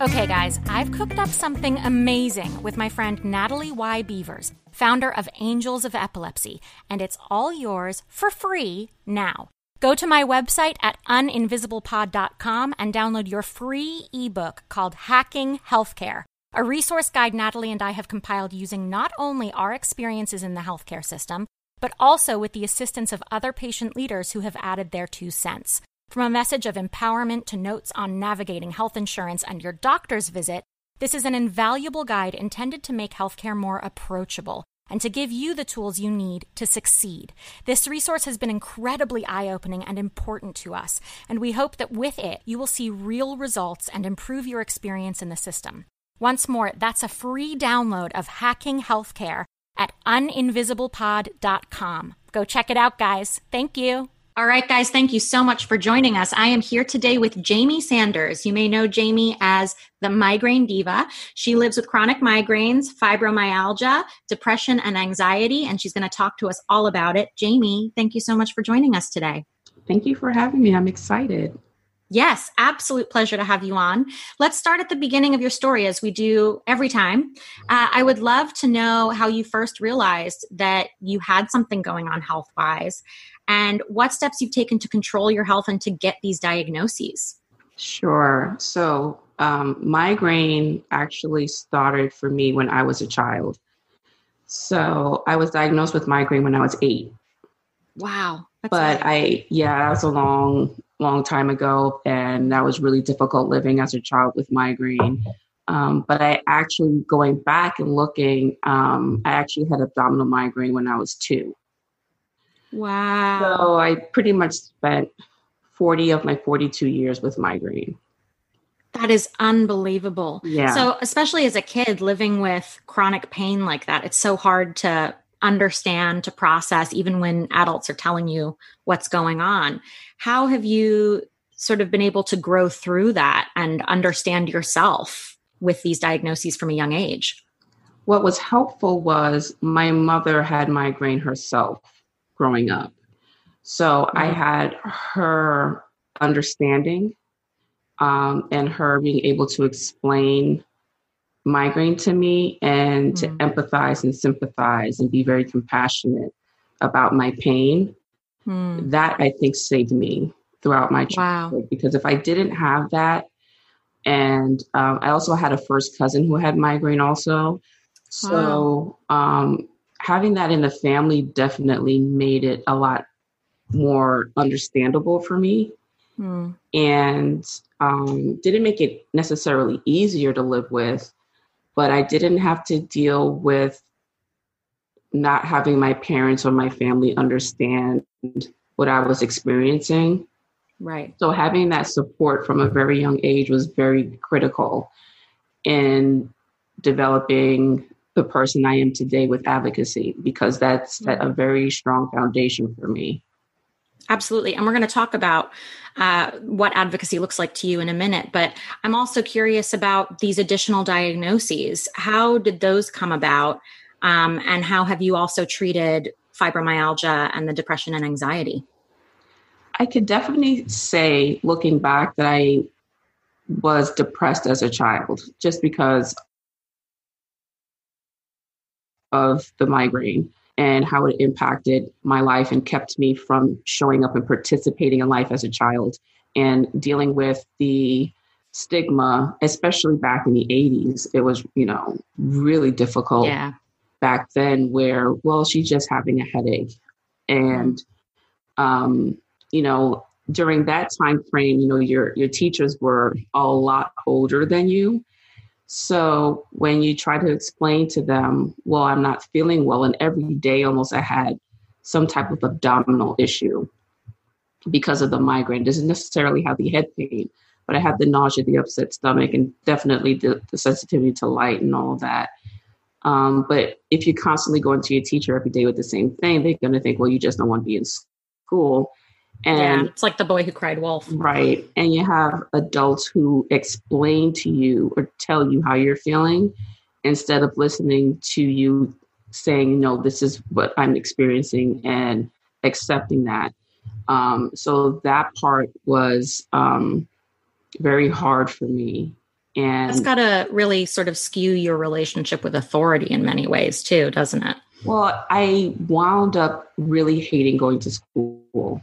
Okay, guys, I've cooked up something amazing with my friend Natalie Y. Beavers, founder of Angels of Epilepsy, and it's all yours for free now. Go to my website at uninvisiblepod.com and download your free ebook called Hacking Healthcare, a resource guide Natalie and I have compiled using not only our experiences in the healthcare system, but also with the assistance of other patient leaders who have added their two cents. From a message of empowerment to notes on navigating health insurance and your doctor's visit, this is an invaluable guide intended to make healthcare more approachable and to give you the tools you need to succeed. This resource has been incredibly eye opening and important to us, and we hope that with it, you will see real results and improve your experience in the system. Once more, that's a free download of Hacking Healthcare at uninvisiblepod.com. Go check it out, guys. Thank you. All right, guys, thank you so much for joining us. I am here today with Jaime Sanders. You may know Jaime as the migraine diva. She lives with chronic migraines, fibromyalgia, depression, and anxiety, and she's going to talk to us all about it. Jaime, thank you so much for joining us today. Thank you for having me. I'm excited. Yes, absolute pleasure to have you on. Let's start at the beginning of your story as we do every time. Uh, I would love to know how you first realized that you had something going on health wise and what steps you've taken to control your health and to get these diagnoses. Sure. So, um, migraine actually started for me when I was a child. So, I was diagnosed with migraine when I was eight. Wow. but I, yeah, that was a long, long time ago. And that was really difficult living as a child with migraine. Um, but I actually, going back and looking, um, I actually had abdominal migraine when I was two. Wow. So I pretty much spent 40 of my 42 years with migraine. That is unbelievable. Yeah. So, especially as a kid living with chronic pain like that, it's so hard to understand, to process, even when adults are telling you what's going on. How have you sort of been able to grow through that and understand yourself with these diagnoses from a young age? What was helpful was my mother had migraine herself growing up. So mm-hmm. I had her understanding um, and her being able to explain migraine to me and mm-hmm. to empathize and sympathize and be very compassionate about my pain. Mm. That I think saved me throughout my childhood wow. because if I didn't have that, and um, I also had a first cousin who had migraine also. So wow. um, having that in the family definitely made it a lot more understandable for me. Hmm. and um, didn't make it necessarily easier to live with but i didn't have to deal with not having my parents or my family understand what i was experiencing. Right. So having that support from a very young age was very critical in developing the person I am today with advocacy because that's mm-hmm. a very strong foundation for me. Absolutely. And we're going to talk about uh, what advocacy looks like to you in a minute. But I'm also curious about these additional diagnoses. How did those come about? Um, and how have you also treated fibromyalgia and the depression and anxiety? I could definitely say, looking back, that I was depressed as a child just because of the migraine and how it impacted my life and kept me from showing up and participating in life as a child and dealing with the stigma, especially back in the 80s. It was, you know, really difficult yeah. back then where, well, she's just having a headache. And, um, you know, during that time frame, you know, your your teachers were a lot older than you. So when you try to explain to them, well, I'm not feeling well, and every day almost I had some type of abdominal issue because of the migraine. Doesn't necessarily have the head pain, but I had the nausea, the upset stomach, and definitely the, the sensitivity to light and all that. Um, but if you constantly go into your teacher every day with the same thing, they're going to think, well, you just don't want to be in school. And yeah, it's like the boy who cried wolf. Right. And you have adults who explain to you or tell you how you're feeling instead of listening to you saying, no, this is what I'm experiencing and accepting that. Um, so that part was um, very hard for me. And it's got to really sort of skew your relationship with authority in many ways, too, doesn't it? Well, I wound up really hating going to school.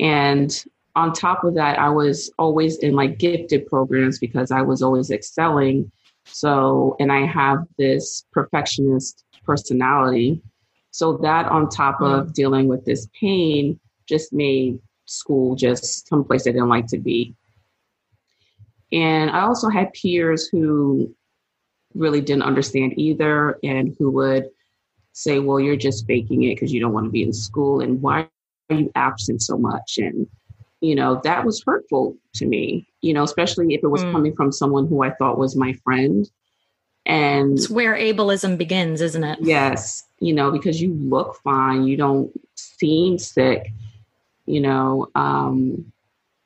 And on top of that, I was always in like gifted programs because I was always excelling. So, and I have this perfectionist personality. So, that on top of dealing with this pain just made school just someplace I didn't like to be. And I also had peers who really didn't understand either and who would say, well, you're just faking it because you don't want to be in school. And why you absent so much? And, you know, that was hurtful to me, you know, especially if it was mm. coming from someone who I thought was my friend. And it's where ableism begins, isn't it? Yes. You know, because you look fine, you don't seem sick, you know. Um,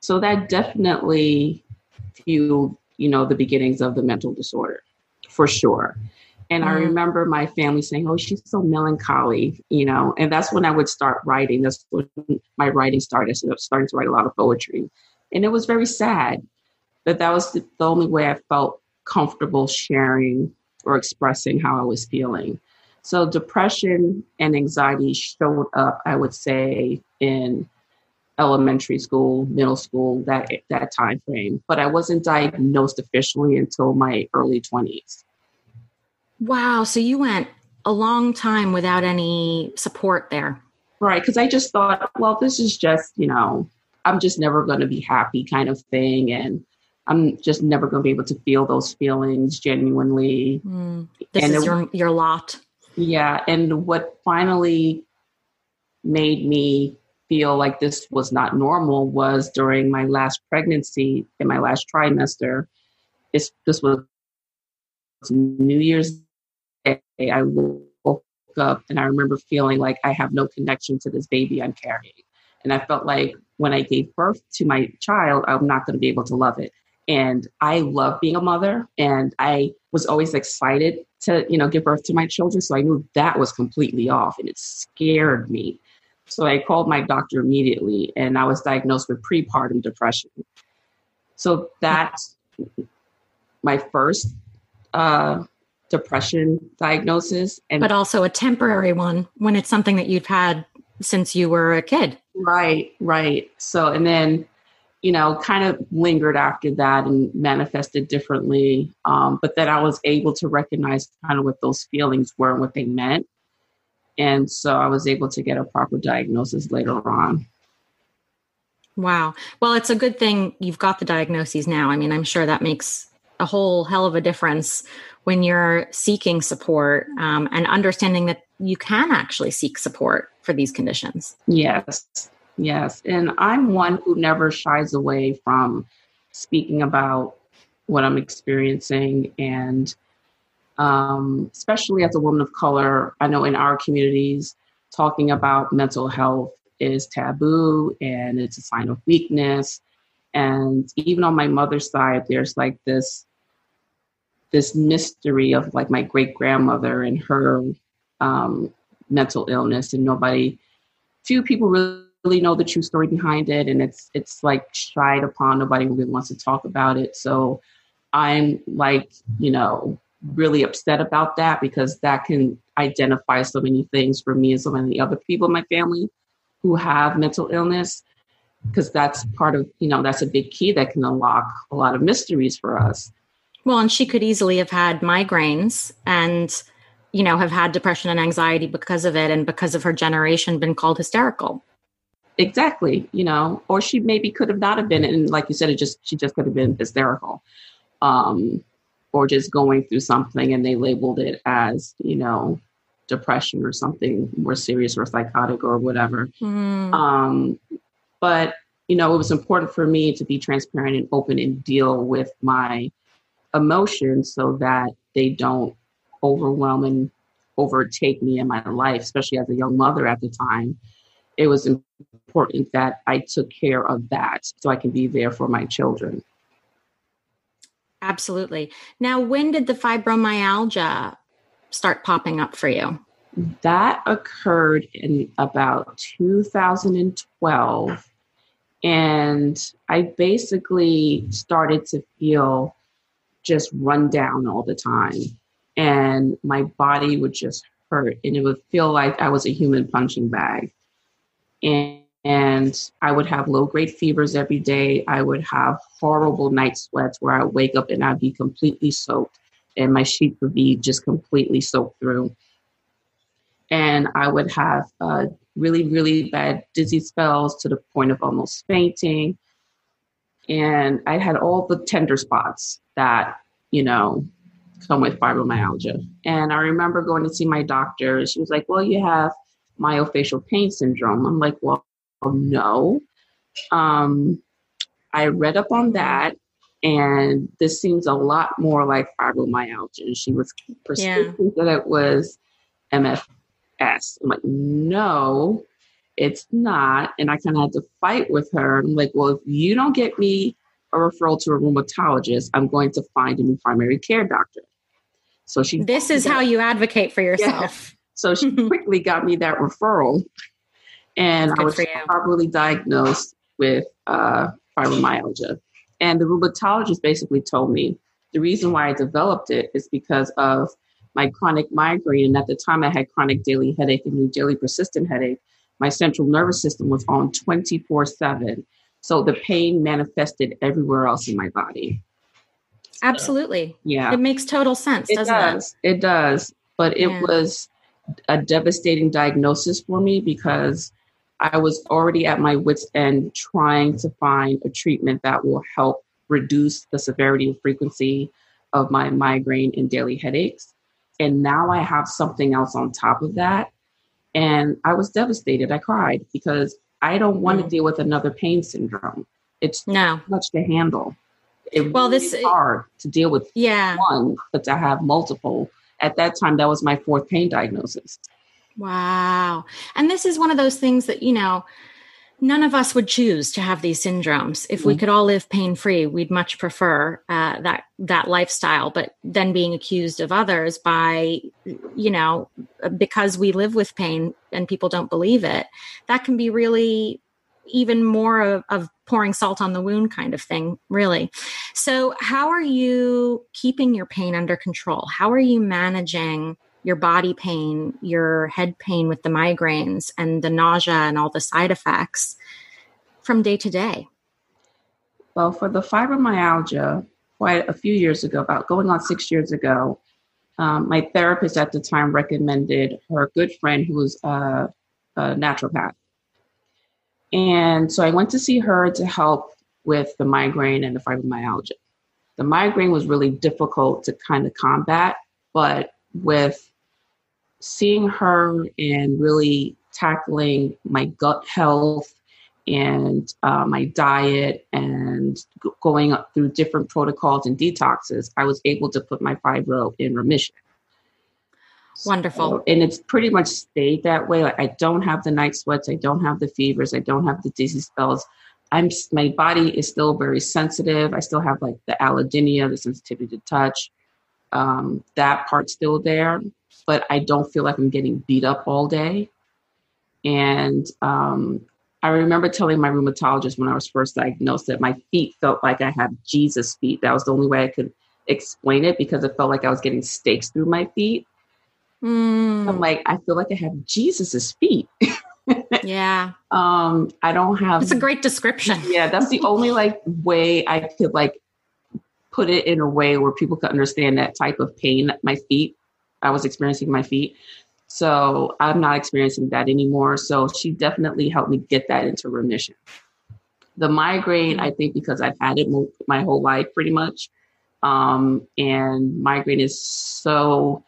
so that definitely fueled, you know, the beginnings of the mental disorder for sure. And mm I mm-hmm. remember my family saying, Oh, she's so melancholy, you know, and that's when I would start writing. That's when my writing started. So I started to write a lot of poetry. And it was very sad But that was the, the only way I felt comfortable sharing or expressing how I was feeling. So depression and anxiety showed up, I would say, in elementary school, middle school, that that time frame. But I wasn't diagnosed officially until my early 20s. Wow. So you went a long time without any support there. Right. Because I just thought, well, this is just, you know, I'm just never going to be happy kind of thing. And I'm just never going to be able to feel those feelings genuinely. Mm. This and is it, your, your lot. Yeah. And what finally made me feel like this was not normal was during my last pregnancy in my last trimester. This, this was New Year's I woke up and I remember feeling like I have no connection to this baby I'm carrying. And I felt like when I gave birth to my child, I'm not going to be able to love it. And I love being a mother and I was always excited to, you know, give birth to my children. So I knew that was completely off and it scared me. So I called my doctor immediately and I was diagnosed with prepartum depression. So that's my first uh, depression diagnosis and but also a temporary one when it's something that you've had since you were a kid. Right right. So and then you know kind of lingered after that and manifested differently um, but then i was able to recognize kind of what those feelings were and what they meant. And so i was able to get a proper diagnosis later on. Wow. Well it's a good thing you've got the diagnoses now. I mean i'm sure that makes a whole hell of a difference when you're seeking support um, and understanding that you can actually seek support for these conditions. Yes, yes. And I'm one who never shies away from speaking about what I'm experiencing. And um, especially as a woman of color, I know in our communities, talking about mental health is taboo and it's a sign of weakness. And even on my mother's side, there's like this this mystery of like my great grandmother and her um, mental illness, and nobody, few people really, know the true story behind it, and it's it's like shied upon. Nobody really wants to talk about it. So I'm like, you know, really upset about that because that can identify so many things for me and so many other people in my family who have mental illness. because that's part of you know that's a big key that can unlock a lot of mysteries for us well and she could easily have had migraines and you know have had depression and anxiety because of it and because of her generation been called hysterical exactly you know or she maybe could have not have been and like you said it just she just could have been hysterical um or just going through something and they labeled it as you know depression or something more serious or psychotic or whatever mm. um but you know it was important for me to be transparent and open and deal with my emotions so that they don't overwhelm and overtake me in my life especially as a young mother at the time it was important that I took care of that so I can be there for my children. Absolutely. Now, when did the fibromyalgia start popping up for you? That occurred in about 2012. And I basically started to feel just run down all the time. And my body would just hurt and it would feel like I was a human punching bag and, and I would have low grade fevers every day. I would have horrible night sweats where I would wake up and I'd be completely soaked and my sheets would be just completely soaked through. And I would have uh, really, really bad dizzy spells to the point of almost fainting. And I had all the tender spots that, you know, come with fibromyalgia. And I remember going to see my doctor. She was like, Well, you have myofascial pain syndrome. I'm like, well, no. Um, I read up on that, and this seems a lot more like fibromyalgia. And she was persistent yeah. that it was MFS. I'm like, no, it's not. And I kind of had to fight with her. I'm like, well, if you don't get me a referral to a rheumatologist, I'm going to find a new primary care doctor. So she. This is how you advocate for yourself. So she quickly got me that referral, and I was properly diagnosed with uh, fibromyalgia. And the rheumatologist basically told me the reason why I developed it is because of my chronic migraine. And at the time, I had chronic daily headache and new daily persistent headache. My central nervous system was on 24 7. So the pain manifested everywhere else in my body. Absolutely. Yeah. It makes total sense, it doesn't does. it? It does. But it yeah. was a devastating diagnosis for me because I was already at my wits' end trying to find a treatment that will help reduce the severity and frequency of my migraine and daily headaches. And now I have something else on top of that. And I was devastated. I cried because I don't want to mm. deal with another pain syndrome. It's no. too much to handle. It well, really this is hard to deal with yeah. one, but to have multiple at that time, that was my fourth pain diagnosis. Wow. And this is one of those things that, you know, none of us would choose to have these syndromes. If mm-hmm. we could all live pain free, we'd much prefer uh, that that lifestyle. But then being accused of others by, you know, because we live with pain and people don't believe it, that can be really even more of, of pouring salt on the wound kind of thing, really. So, how are you keeping your pain under control? How are you managing your body pain, your head pain with the migraines and the nausea and all the side effects from day to day? Well, for the fibromyalgia, quite a few years ago, about going on six years ago, um, my therapist at the time recommended her good friend who was a, a naturopath and so I went to see her to help with the migraine and the fibromyalgia. The migraine was really difficult to kind of combat, but with seeing her and really tackling my gut health and uh, my diet and g- going up through different protocols and detoxes, I was able to put my fibro in remission. Wonderful. So, and it's pretty much stayed that way. Like I don't have the night sweats, I don't have the fevers, I don't have the dizzy spells. I'm my body is still very sensitive. I still have like the allodynia, the sensitivity to touch. Um, that part's still there, but I don't feel like I'm getting beat up all day. And um, I remember telling my rheumatologist when I was first diagnosed that my feet felt like I had Jesus feet. That was the only way I could explain it because it felt like I was getting stakes through my feet. Mm. I'm like, I feel like I have Jesus's feet. Yeah. um, I don't have. It's a great description. yeah, that's the only like way I could like put it in a way where people could understand that type of pain that my feet I was experiencing my feet. So I'm not experiencing that anymore. So she definitely helped me get that into remission. The migraine, I think, because I've had it my whole life pretty much. Um, and migraine is so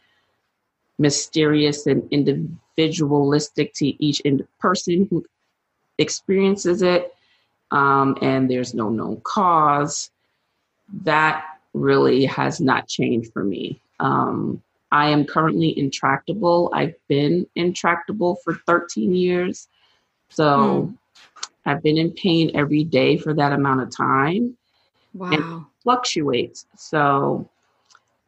mysterious and individualistic to each person who experiences it. Um, and there's no known cause. That really has not changed for me. Um, I am currently intractable. I've been intractable for 13 years. So mm. I've been in pain every day for that amount of time. Wow. And fluctuates. So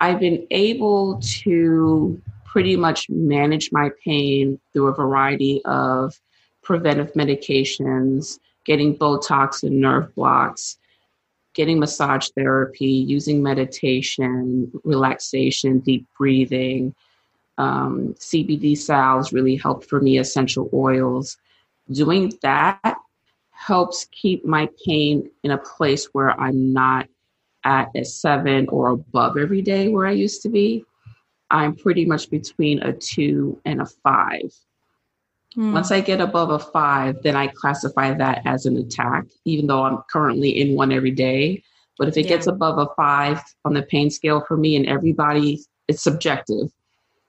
I've been able to pretty much manage my pain through a variety of preventive medications, getting Botox and nerve blocks, getting massage therapy, using meditation, relaxation, deep breathing. Um, CBD salves really help for me, essential oils. Doing that helps keep my pain in a place where I'm not at a seven or above every day where I used to be. I'm pretty much between a two and a five. Mm. Once I get above a five, then I classify that as an attack, even though I'm currently in one every day. But if it yeah. gets above a five on the pain scale for me and everybody, it's subjective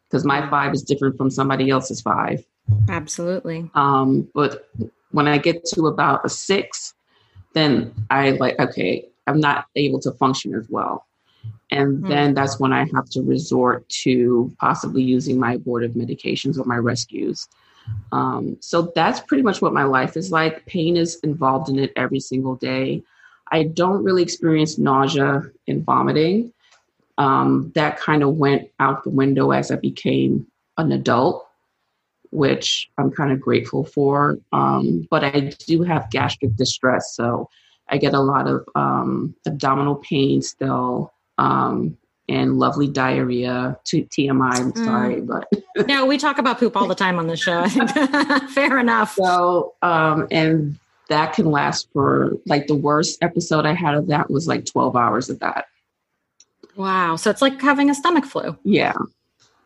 because my five is different from somebody else's five. Absolutely. Um, but when I get to about a six, then I like, okay, I'm not able to function as well. And mm. then that's when I have to resort to possibly using my abortive medications or my rescues. Um, so that's pretty much what my life is like. Pain is involved in it every single day. I don't really experience nausea and vomiting. Um, that kind of went out the window as I became an adult, which I'm kind of grateful for. Um, but I do have gastric distress, so I get a lot of um, abdominal pain still. And lovely diarrhea. To TMI, I'm mm. sorry, but no, we talk about poop all the time on the show. Fair enough. So, um, and that can last for like the worst episode I had of that was like 12 hours of that. Wow. So it's like having a stomach flu. Yeah.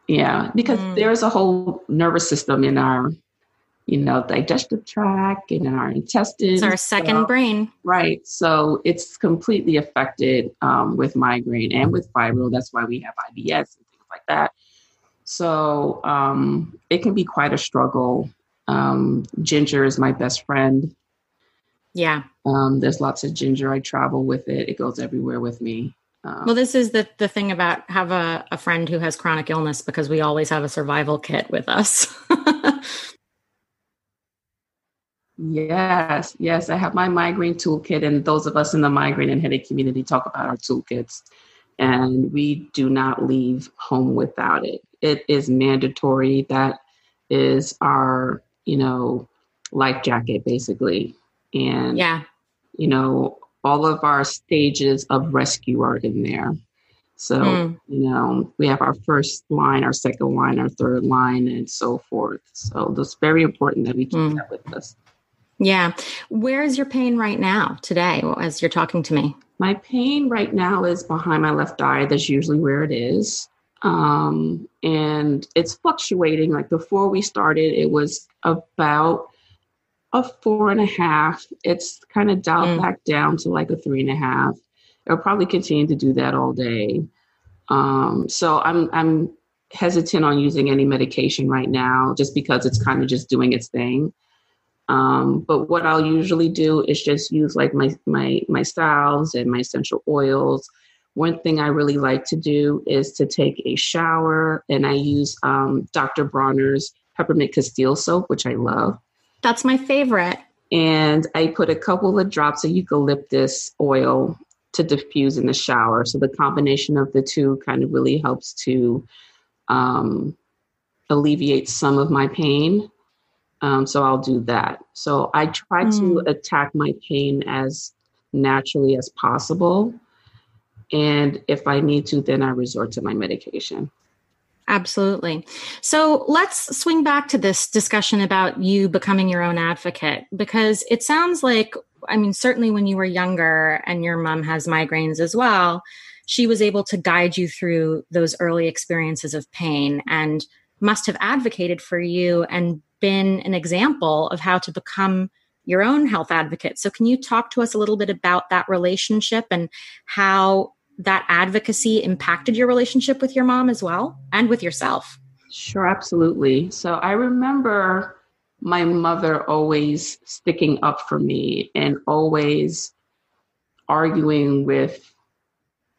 Yeah. Because mm. there's a whole nervous system in our you know, digestive tract and in our intestines. It's our second so, brain. Right. So it's completely affected um, with migraine and with fibro. That's why we have IBS and things like that. So um, it can be quite a struggle. Um, ginger is my best friend. Yeah. Um, there's lots of ginger. I travel with it. It goes everywhere with me. Um, well, this is the the thing about have a, a friend who has chronic illness because we always have a survival kit with us. Yes, yes. I have my migraine toolkit, and those of us in the migraine and headache community talk about our toolkits. And we do not leave home without it. It is mandatory. That is our, you know, life jacket, basically. And, yeah, you know, all of our stages of rescue are in there. So, mm. you know, we have our first line, our second line, our third line, and so forth. So, it's very important that we keep mm. that with us. Yeah. Where is your pain right now today as you're talking to me? My pain right now is behind my left eye. That's usually where it is. Um, and it's fluctuating. Like before we started, it was about a four and a half. It's kind of dialed mm. back down to like a three and a half. It'll probably continue to do that all day. Um, so I'm I'm hesitant on using any medication right now, just because it's kind of just doing its thing. Um, but what I'll usually do is just use like my my my styles and my essential oils. One thing I really like to do is to take a shower, and I use um, Dr. Bronner's peppermint castile soap, which I love. That's my favorite. And I put a couple of drops of eucalyptus oil to diffuse in the shower. So the combination of the two kind of really helps to um, alleviate some of my pain. Um, so I'll do that. So I try mm. to attack my pain as naturally as possible. And if I need to, then I resort to my medication. Absolutely. So let's swing back to this discussion about you becoming your own advocate because it sounds like, I mean, certainly when you were younger and your mom has migraines as well, she was able to guide you through those early experiences of pain and must have advocated for you and been an example of how to become your own health advocate. So, can you talk to us a little bit about that relationship and how that advocacy impacted your relationship with your mom as well and with yourself? Sure, absolutely. So, I remember my mother always sticking up for me and always arguing with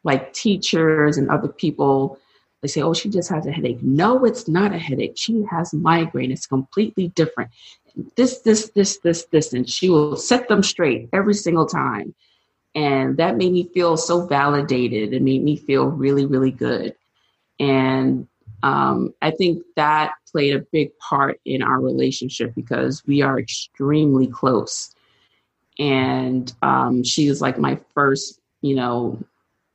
like teachers and other people they say, oh, she just has a headache. No, it's not a headache. She has migraine. It's completely different. This, this, this, this, this. And she will set them straight every single time. And that made me feel so validated. It made me feel really, really good. And um, I think that played a big part in our relationship because we are extremely close. And um, she was like my first, you know,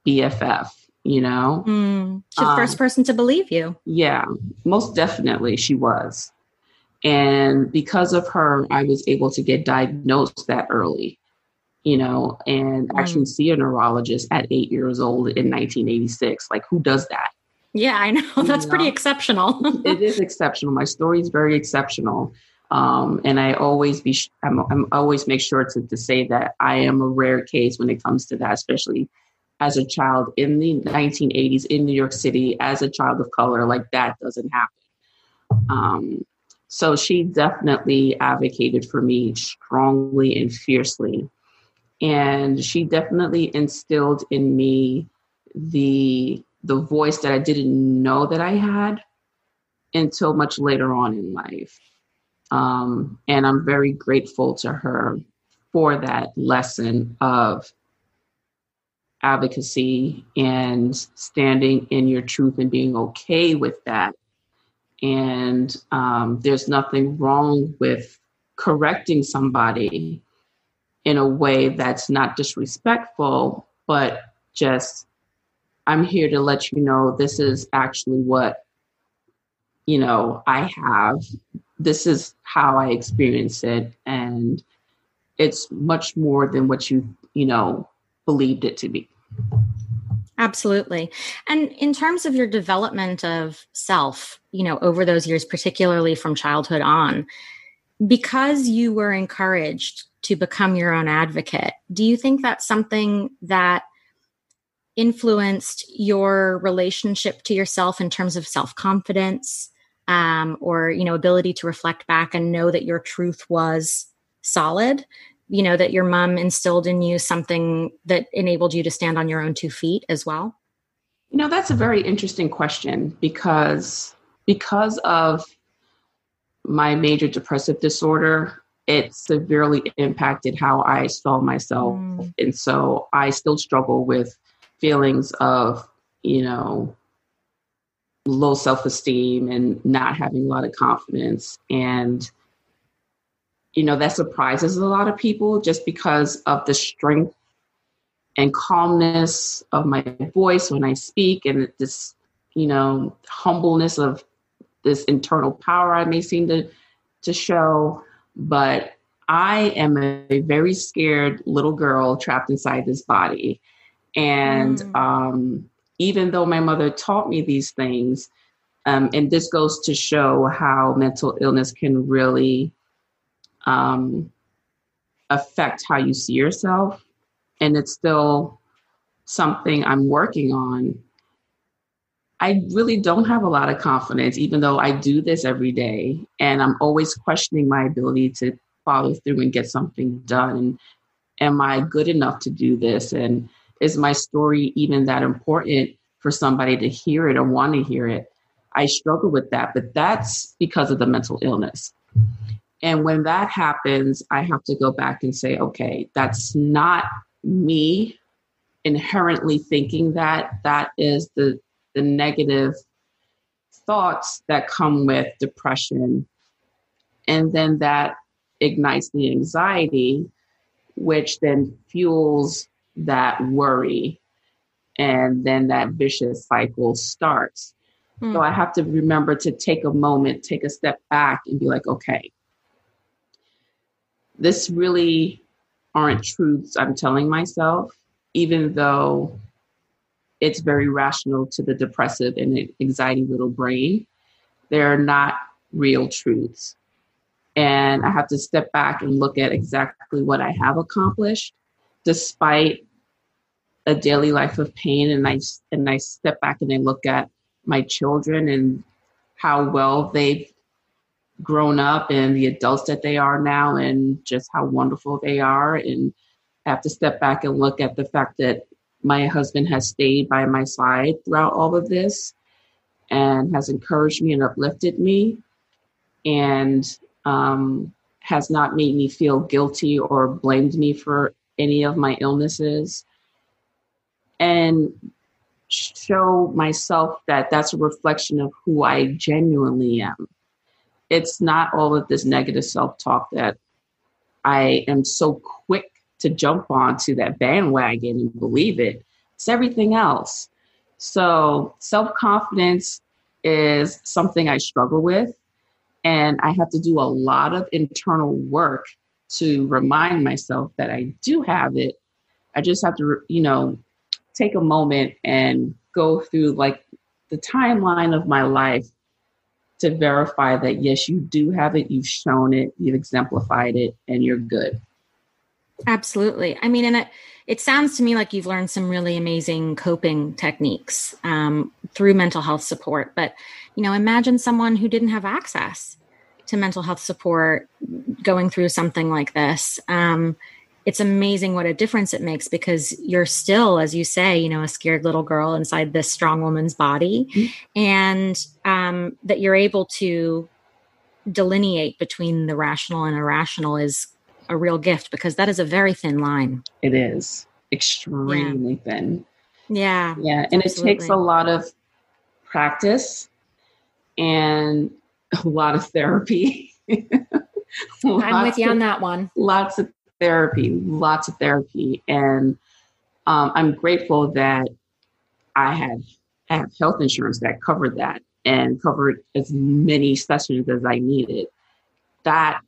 BFF you know? Mm, she's the first um, person to believe you. Yeah most definitely she was. And because of her i was able to get diagnosed that early you know? And mm. actually see a neurologist at eight years old in 1986 like who does that? Yeah i know. That's you pretty know? exceptional. It is exceptional. My story is very exceptional. Um, and I always be, I'm, I'm always make sure to, to say that I am a rare case when it comes to that, especially as a child in the 1980s in New York City as a child of color. Like that doesn't happen. Um, so she definitely advocated for me strongly and fiercely. And she definitely instilled in me the the voice that I didn't know that I had until much later on in life. Um, and I'm very grateful to her for that lesson of advocacy and standing in your truth and being okay with that. And um, there's nothing wrong with correcting somebody in a way that's not disrespectful, but just, I'm here to let you know this is actually what, you know, I have. This is how I experience it. And it's much more than what you, you know, believed it to be. Absolutely. And in terms of your development of self, you know, over those years, particularly from childhood on, because you were encouraged to become your own advocate, do you think that's something that influenced your relationship to yourself in terms of self confidence um, or, you know, ability to reflect back and know that your truth was solid? You know that your mom instilled in you something that enabled you to stand on your own two feet as well? You know that's a very interesting question because because of my major depressive disorder it severely impacted how i saw myself. Mm. and so i still struggle with feelings of you know low self-esteem and not having a lot of confidence. And you know, that surprises a lot of people just because of the strength and calmness of my voice when I speak and this, you know, humbleness of this internal power I may seem to to show. But I am a very scared little girl trapped inside this body. And mm. um, even though my mother taught me these things, um, and this goes to show how mental illness can really um, affect how you see yourself. And it's still something I'm working on. I really don't have a lot of confidence, even though I do this every day. And I'm always questioning my ability to follow through and get something done. Am I good enough to do this? And is my story even that important for somebody to hear it or want to hear it? I struggle with that, but that's because of the mental illness. And when that happens, I have to go back and say, okay, that's not me inherently thinking that. That is the, the negative thoughts that come with depression. And then that ignites the anxiety, which then fuels that worry. And then that vicious cycle starts. Mm. So I have to remember to take a moment, take a step back, and be like, okay, this really aren't truths I'm telling myself, even though it's very rational to the depressive and anxiety little brain. They're not real truths. And I have to step back and look at exactly what I have accomplished despite a daily life of pain. And I, and I step back and I look at my children and how well they've grown up and the adults that they are now and just how wonderful they are. And I have to step back and look at the fact that my husband has stayed by my side throughout all of this and has encouraged me and uplifted me and um, has not made me feel guilty or blamed me for any of my illnesses and show myself that that's a reflection of who I genuinely am. It's not all of this negative self talk that I am so quick to jump onto that bandwagon and believe it. It's everything else. So, self confidence is something I struggle with. And I have to do a lot of internal work to remind myself that I do have it. I just have to, you know, take a moment and go through like the timeline of my life to verify that yes, you do have it, you've shown it, you've exemplified it, and you're good. Absolutely. I mean, and it, it sounds to me like you've learned some really amazing coping techniques um, through mental health support. But, you know, imagine someone who didn't have access to mental health support going through something like this. Um, it's amazing what a difference it makes because you're still, as you say, you know, a scared little girl inside this strong woman's body, mm-hmm. and um, that you're able to delineate between the rational and irrational is a real gift because that is a very thin line. It is extremely yeah. thin. Yeah. Yeah. And absolutely. it takes a lot of practice and a lot of therapy. I'm with you on that one. Lots of therapy, lots of therapy. And um, I'm grateful that I had have health insurance that covered that and covered as many sessions as I needed. That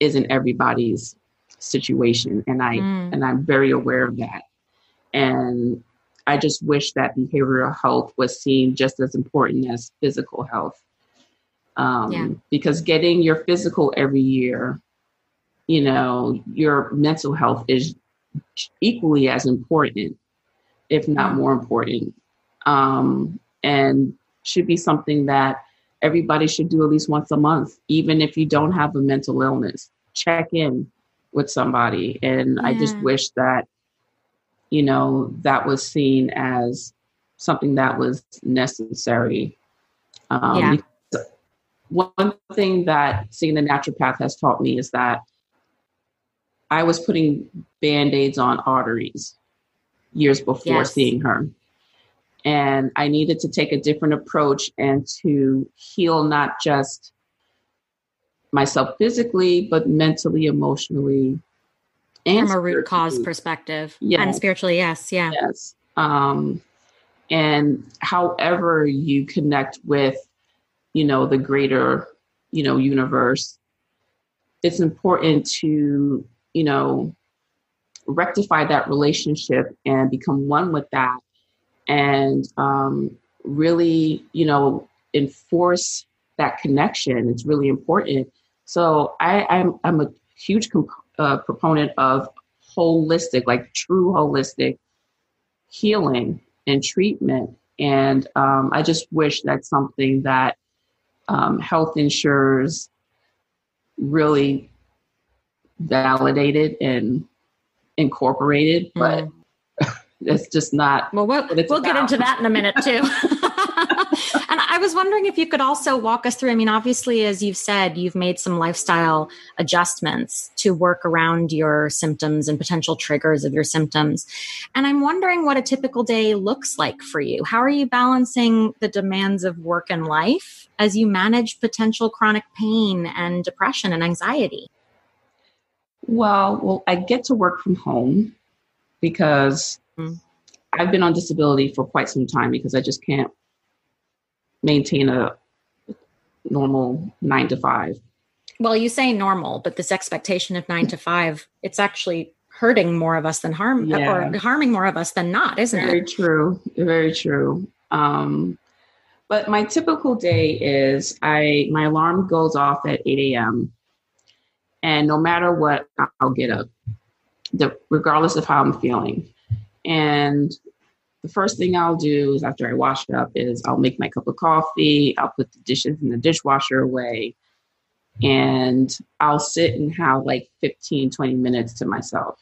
isn't everybody's situation and I mm. and I'm very aware of that. And I just wish that behavioral health was seen just as important as physical health. Um, yeah. Because getting your physical every year, you know, your mental health is equally as important, if not more important, um, and should be something that everybody should do at least once a month, even if you don't have a mental illness. Check in with somebody. And yeah. I just wish that, you know, that was seen as something that was necessary. Um, yeah. One thing that seeing the naturopath has taught me is that I was putting band aids on arteries years before yes. seeing her and I needed to take a different approach and to heal not just myself physically, but mentally, emotionally, and from a root cause perspective, yes. and spiritually, yes, yeah, yes. Um, and however you connect with, you know, the greater, you know, universe, it's important to, you know, rectify that relationship and become one with that and um, really, you know, enforce that connection. It's really important. So I, I'm I'm a huge comp- uh, proponent of holistic, like true holistic healing and treatment. And um, I just wish that's something that um, health insurers really validated and incorporated, but mm it's just not. Well, we'll, we'll get into that in a minute too. and I was wondering if you could also walk us through. I mean, obviously, as you've said, you've made some lifestyle adjustments to work around your symptoms and potential triggers of your symptoms. And I'm wondering what a typical day looks like for you. How are you balancing the demands of work and life as you manage potential chronic pain and depression and anxiety? Well, well, I get to work from home because mm-hmm. I've been on disability for quite some time because I just can't maintain a normal nine to five. Well, you say normal, but this expectation of nine to five, it's actually hurting more of us than harm yeah. or harming more of us than not, isn't Very it? Very true. Very true. Um, but my typical day is I my alarm goes off at 8 a.m. And no matter what, I'll get up, the, regardless of how I'm feeling. And the first thing I'll do is after I wash up is I'll make my cup of coffee, I'll put the dishes in the dishwasher away, and I'll sit and have like 15, 20 minutes to myself.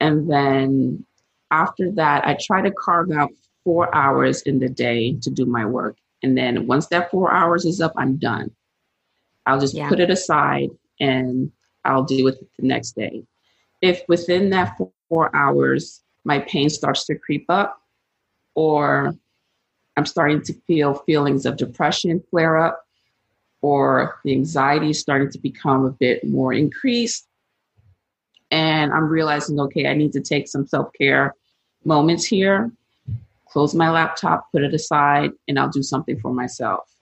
And then after that, I try to carve out four hours in the day to do my work. And then once that four hours is up, I'm done. I'll just yeah. put it aside and I'll deal with it the next day. If within that four hours my pain starts to creep up or I'm starting to feel feelings of depression flare up or the anxiety is starting to become a bit more increased. And I'm realizing, okay, I need to take some self care moments here, close my laptop, put it aside, and I'll do something for myself.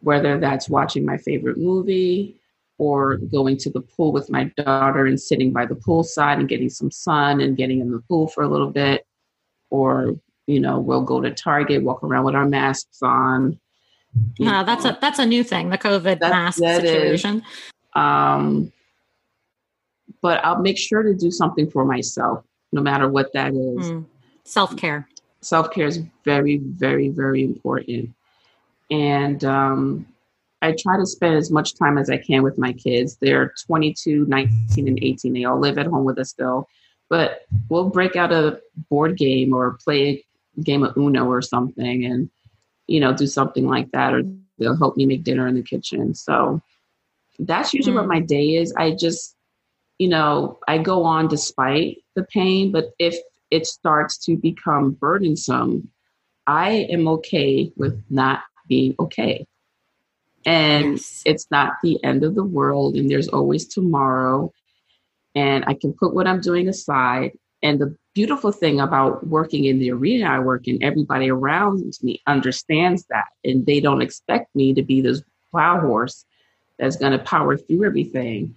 Whether that's watching my favorite movie, or going to the pool with my daughter and sitting by the poolside and getting some sun and getting in the pool for a little bit. Or, you know, we'll go to Target, walk around with our masks on. No, that's a that's a new thing, the COVID mask situation. Um, but I'll make sure to do something for myself, no matter what that is. Mm. Self care. Self care is very, very, very important. And um, I try to spend as much time as I can with my kids. They're 22, 19, and 18. They all live at home with us still. But we'll break out a board game or play a game of Uno or something and, you know, do something like that. Or they'll help me make dinner in the kitchen. So that's usually mm. what my day is. I just, you know, I go on despite the pain. But if it starts to become burdensome, I am okay with not being okay. And yes. it's not the end of the world, and there's always tomorrow. And I can put what I'm doing aside. And the beautiful thing about working in the arena I work in, everybody around me understands that. And they don't expect me to be this plow horse that's going to power through everything.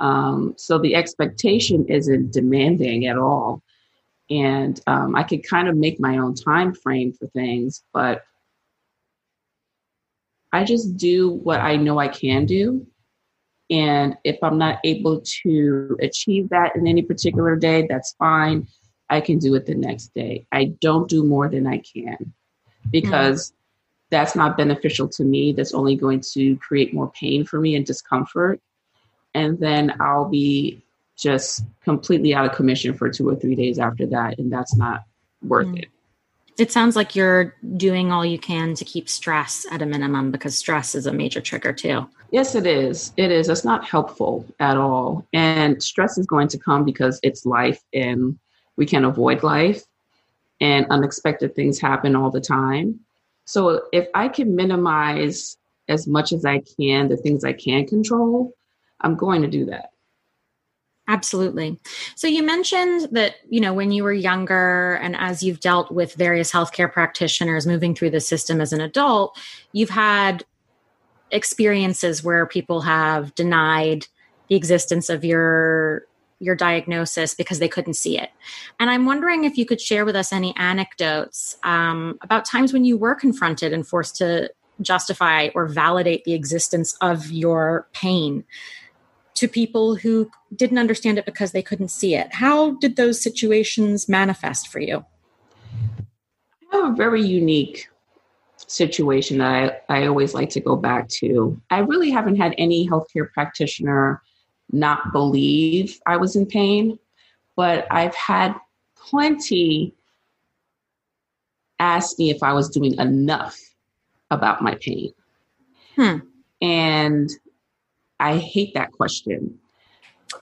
Um, so the expectation isn't demanding at all. And um, I could kind of make my own time frame for things, but I just do what I know I can do. And if I'm not able to achieve that in any particular day, that's fine. I can do it the next day. I don't do more than I can because mm. that's not beneficial to me. That's only going to create more pain for me and discomfort. And then I'll be just completely out of commission for two or three days after that. And that's not worth mm. it it sounds like you're doing all you can to keep stress at a minimum because stress is a major trigger too. Yes, it is. It is. It's not helpful at all. And stress is going to come because it's life and we can't avoid life and unexpected things happen all the time. So if I can minimize as much as I can the things I can control, I'm going to do that. Absolutely. So you mentioned that, you know, when you were younger and as you've dealt with various healthcare practitioners moving through the system as an adult, you've had experiences where people have denied the existence of your your diagnosis because they couldn't see it. And I'm wondering if you could share with us any anecdotes um, about times when you were confronted and forced to justify or validate the existence of your pain to people who didn't understand it because they couldn't see it. How did those situations manifest for you? I have a very unique situation that I, I always like to go back to. I really haven't had any healthcare practitioner not believe I was in pain, but I've had plenty ask me if I was doing enough about my pain. Hmm. And I hate that question.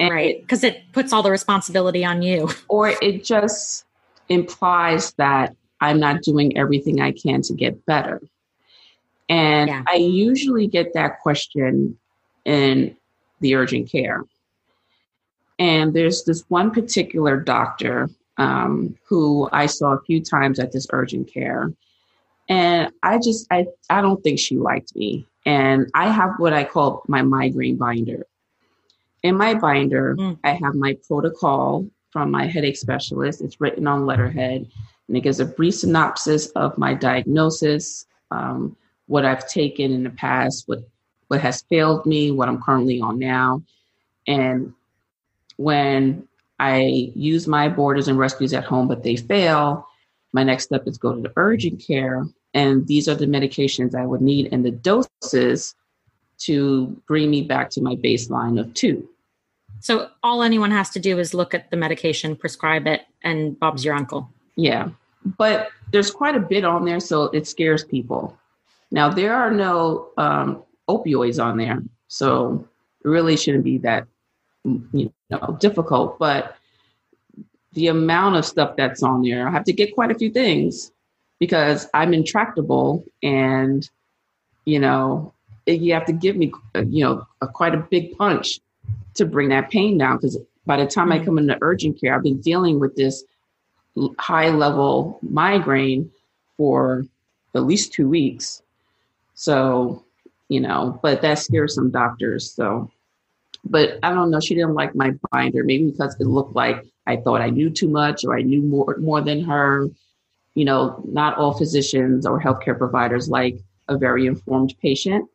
And right. Because it puts all the responsibility on you. Or it just implies that I'm not doing everything I can to get better. And yeah. I usually get that question in the urgent care. And there's this one particular doctor um, who I saw a few times at this urgent care. And I just, I, I don't think she liked me. And I have what I call my migraine binder. In my binder, mm. I have my protocol from my headache specialist. It's written on letterhead and it gives a brief synopsis of my diagnosis, um, what I've taken in the past, what what has failed me, what I'm currently on now, and when I use my boarders and rescues at home, but they fail, my next step is go to the urgent care, and these are the medications I would need and the doses to bring me back to my baseline of two. So all anyone has to do is look at the medication, prescribe it, and Bob's your uncle. Yeah. But there's quite a bit on there, so it scares people. Now, there are no um, opioids on there, so it really shouldn't be that you know difficult. But the amount of stuff that's on there, I have to get quite a few things because I'm intractable, and you know you have to give me you know a, quite a big punch to bring that pain down because by the time I come into urgent care, I've been dealing with this high level migraine for at least two weeks. So, you know, but that scares some doctors. So, but I don't know. She didn't like my binder, maybe because it looked like I thought I knew too much or I knew more more than her. You know, not all physicians or healthcare providers like a very informed patient.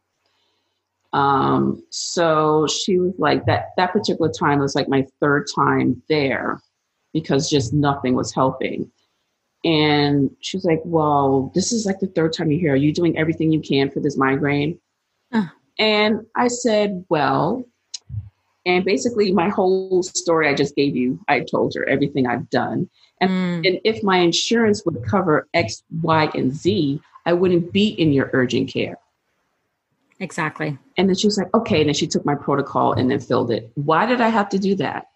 Um, so she was like that that particular time was like my third time there because just nothing was helping. And she was like, Well, this is like the third time you're here. Are you doing everything you can for this migraine? And I said, Well, and basically my whole story I just gave you, I told her everything I've done. And, mm. and if my insurance would cover X, Y, and Z, I wouldn't be in your urgent care. Exactly. And then she was like, okay. And then she took my protocol and then filled it. Why did I have to do that?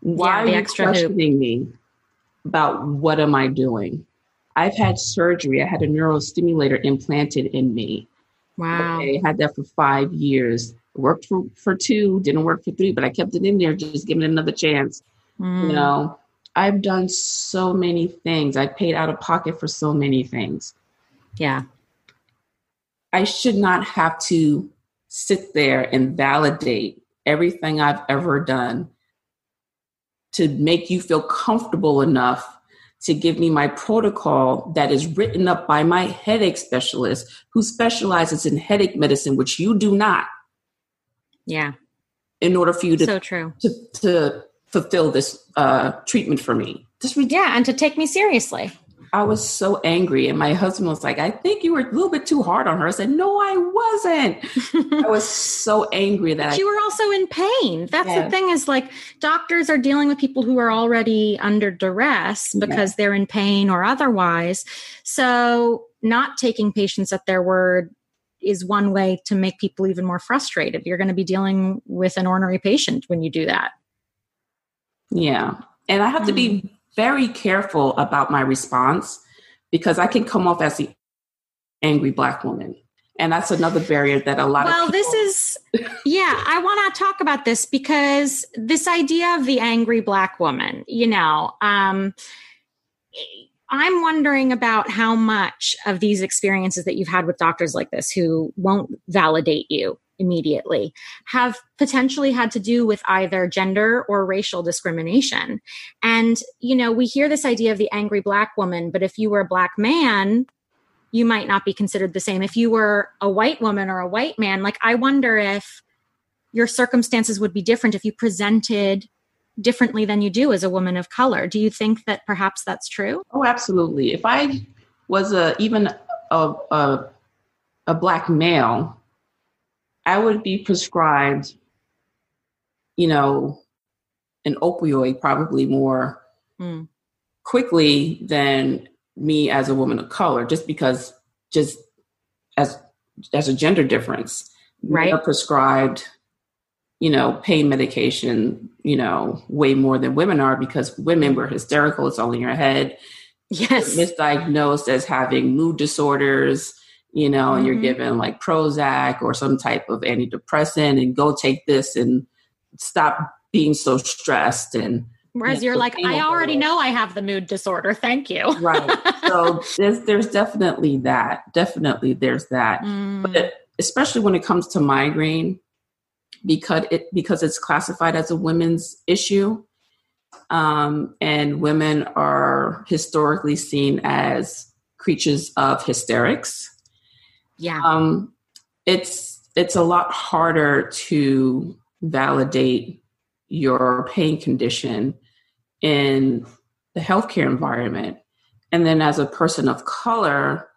Why yeah, are you questioning hoop. me about what am I doing? I've had surgery. I had a neurostimulator implanted in me. Wow. Okay, I had that for five years. Worked for, for two, didn't work for three, but I kept it in there, just giving it another chance. Mm. You know, I've done so many things. I paid out of pocket for so many things. Yeah. I should not have to sit there and validate everything I've ever done to make you feel comfortable enough to give me my protocol that is written up by my headache specialist who specializes in headache medicine, which you do not. Yeah. In order for you to so true to, to fulfill this uh, treatment for me. Just yeah, and to take me seriously. I was so angry. And my husband was like, I think you were a little bit too hard on her. I said, No, I wasn't. I was so angry that but you were also in pain. That's the thing is like doctors are dealing with people who are already under duress because they're in pain or otherwise. So not taking patients at their word is one way to make people even more frustrated. You're going to be dealing with an ornery patient when you do that. Yeah. And I have to be mm very careful about my response because I can come off as the angry black woman. And that's another barrier that a lot well, of Well, this is yeah, I want to talk about this because this idea of the angry black woman, you know, um I'm wondering about how much of these experiences that you've had with doctors like this who won't validate you immediately have potentially had to do with either gender or racial discrimination. And, you know, we hear this idea of the angry black woman, but if you were a black man, you might not be considered the same. If you were a white woman or a white man, like I wonder if your circumstances would be different if you presented differently than you do as a woman of color. Do you think that perhaps that's true? Oh, absolutely. If I was a even a, a, a black male, I would be prescribed, you know, an opioid probably more mm. quickly than me as a woman of color, just because just as as a gender difference. Right. are prescribed, you know, pain medication, you know, way more than women are because women were hysterical, it's all in your head. Yes. Misdiagnosed as having mood disorders, you know, mm-hmm. and you're mm-hmm. given like Prozac or some type of antidepressant and go take this and stop being so stressed and Whereas you're like, I already know I have the mood disorder. Thank you. right. So there's there's definitely that. Definitely there's that. Mm. But especially when it comes to migraine, because it because it's classified as a women's issue, um, and women are historically seen as creatures of hysterics. Yeah. Um, it's it's a lot harder to validate your pain condition in the healthcare environment. And then as a person of color,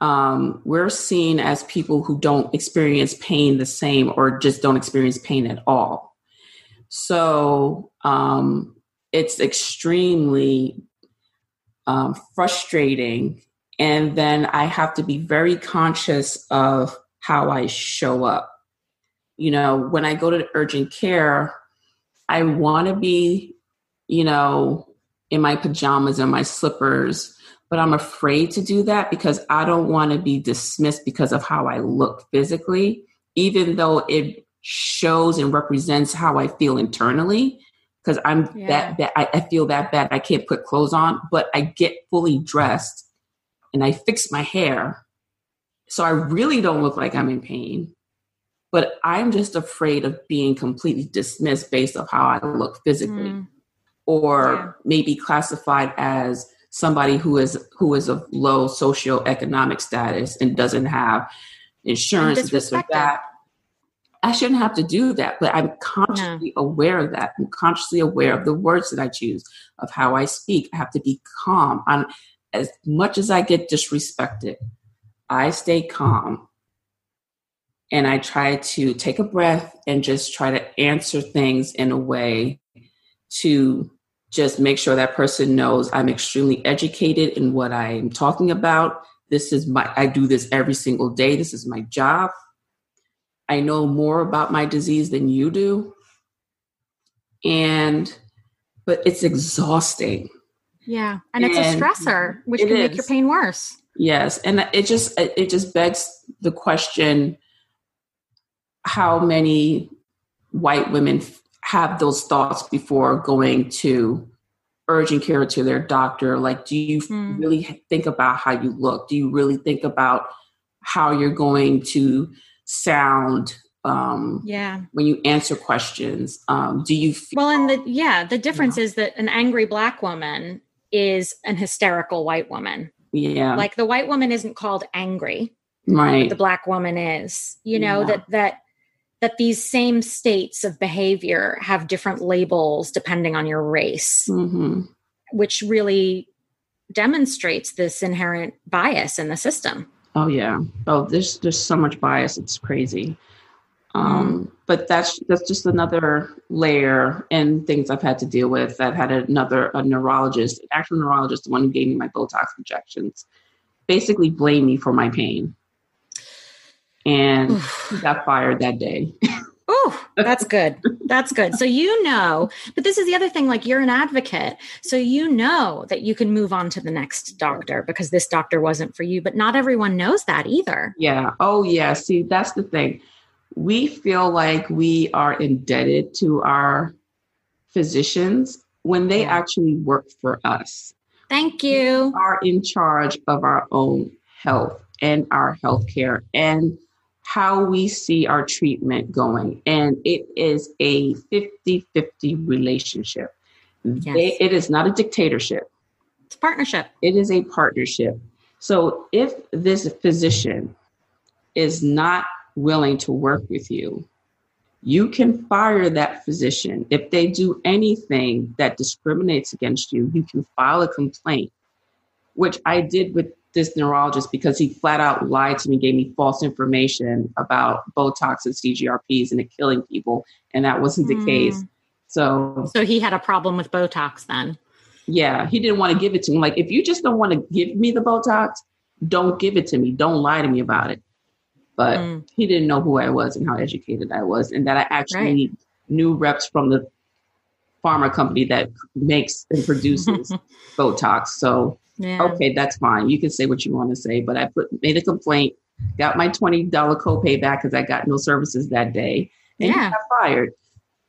um, we're seen as people who don't experience pain the same or just don't experience pain at all. So um, it's extremely um, frustrating. And then I have to be very conscious of how I show up. You know, when I go to urgent care, I want to be, you know, in my pajamas and my slippers, but I'm afraid to do that because I don't want to be dismissed because of how I look physically, even though it shows and represents how I feel internally. Because I'm yeah. that bad, I, I feel that bad. I can't put clothes on, but I get fully dressed and I fix my hair. So I really don't look like I'm in pain but I'm just afraid of being completely dismissed based on how I look physically, mm. or yeah. maybe classified as somebody who is who is of low socioeconomic status and doesn't have insurance, this or that. I shouldn't have to do that, but I'm consciously no. aware of that. I'm consciously aware of the words that I choose, of how I speak. I have to be calm. I'm as much as I get disrespected, I stay calm and I try to take a breath and just try to answer things in a way to just make sure that person knows I'm extremely educated in what I'm talking about. This is my, I do this every single day. This is my job. I know more about my disease than you do. And, but it's exhausting. Yeah. And, and it's a stressor, which can is. make your pain worse. Yes. And it just, it just begs the question how many white women have those thoughts before going to urgent care to their doctor? Like do you mm. really think about how you look? Do you really think about how you're going to sound um yeah. when you answer questions? Um do you feel, well and the yeah the difference is that an angry black woman is an hysterical white woman. Yeah. Like the white woman isn't called angry. Right. The black woman is. You know yeah. that that that these same states of behavior have different labels depending on your race, mm-hmm. which really demonstrates this inherent bias in the system. Oh yeah. Oh, there's there's so much bias. It's crazy. Um, mm. But that's that's just another layer and things I've had to deal with. I've had another a neurologist, actual neurologist, the one who gave me my Botox injections, basically blame me for my pain and he got fired that day. Oh, that's good. That's good. So you know, but this is the other thing like you're an advocate. So you know that you can move on to the next doctor because this doctor wasn't for you, but not everyone knows that either. Yeah. Oh, yeah. See, that's the thing. We feel like we are indebted to our physicians when they actually work for us. Thank you. We are in charge of our own health and our health care and how we see our treatment going. And it is a 50 50 relationship. Yes. It is not a dictatorship, it's a partnership. It is a partnership. So if this physician is not willing to work with you, you can fire that physician. If they do anything that discriminates against you, you can file a complaint, which I did with this neurologist because he flat out lied to me, gave me false information about Botox and CGRPs and it killing people, and that wasn't the mm. case. So, so he had a problem with Botox then. Yeah, he didn't want to give it to me. Like, if you just don't want to give me the Botox, don't give it to me. Don't lie to me about it. But mm. he didn't know who I was and how educated I was, and that I actually right. knew reps from the pharma company that makes and produces Botox. So yeah. Okay, that's fine. You can say what you want to say, but I put made a complaint, got my twenty dollar copay back because I got no services that day, and yeah. got fired.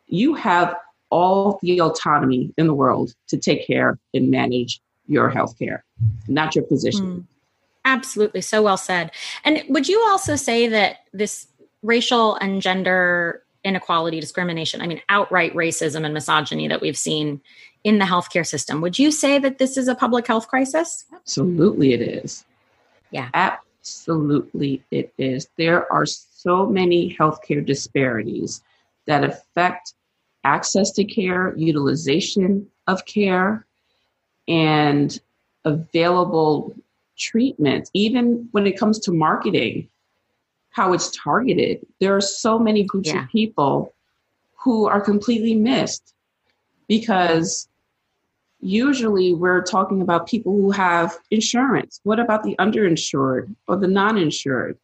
You have all the autonomy in the world to take care and manage your health care, not your position. Mm. Absolutely. So well said. And would you also say that this racial and gender inequality, discrimination, I mean, outright racism and misogyny that we've seen in the healthcare system, would you say that this is a public health crisis? Absolutely, it is. Yeah. Absolutely, it is. There are so many healthcare disparities that affect access to care, utilization of care, and available treatment, even when it comes to marketing, how it's targeted. There are so many groups yeah. of people who are completely missed because usually we're talking about people who have insurance. What about the underinsured or the non insured?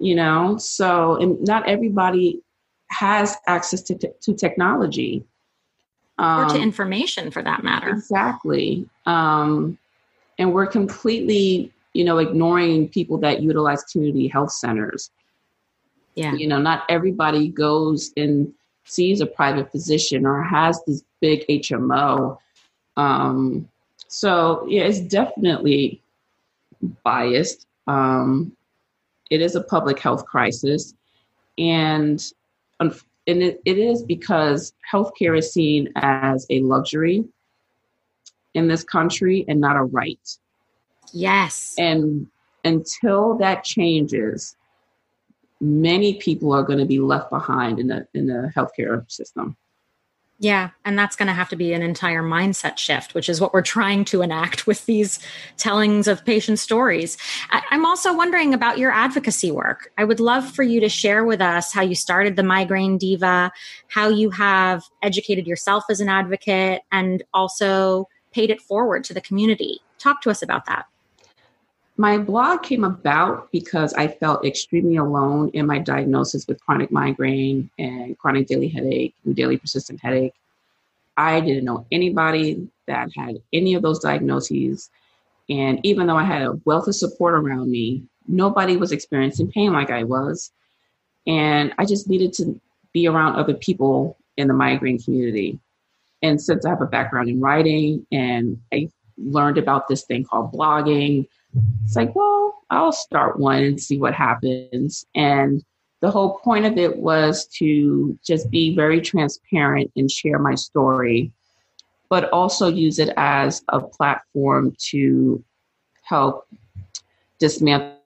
You know, so and not everybody has access to, to technology. Um, or to um, information for that matter. Exactly. Um, and we're completely, you know, ignoring people that utilize community health centers. Yeah. You know, not everybody goes and sees a private physician or has this big HMO. Um, so yeah, it's definitely biased. Um, it is a public health crisis, and and it, it is because healthcare is seen as a luxury in this country and not a right. Yes. And until that changes, many people are going to be left behind in the in the healthcare system. Yeah, and that's going to have to be an entire mindset shift, which is what we're trying to enact with these tellings of patient stories. I'm also wondering about your advocacy work. I would love for you to share with us how you started the Migraine Diva, how you have educated yourself as an advocate, and also paid it forward to the community. Talk to us about that. My blog came about because I felt extremely alone in my diagnosis with chronic migraine and chronic daily headache and daily persistent headache. I didn't know anybody that had any of those diagnoses. And even though I had a wealth of support around me, nobody was experiencing pain like I was. And I just needed to be around other people in the migraine community. And since I have a background in writing and I learned about this thing called blogging, it's like, well, I'll start one and see what happens. And the whole point of it was to just be very transparent and share my story, but also use it as a platform to help dismantle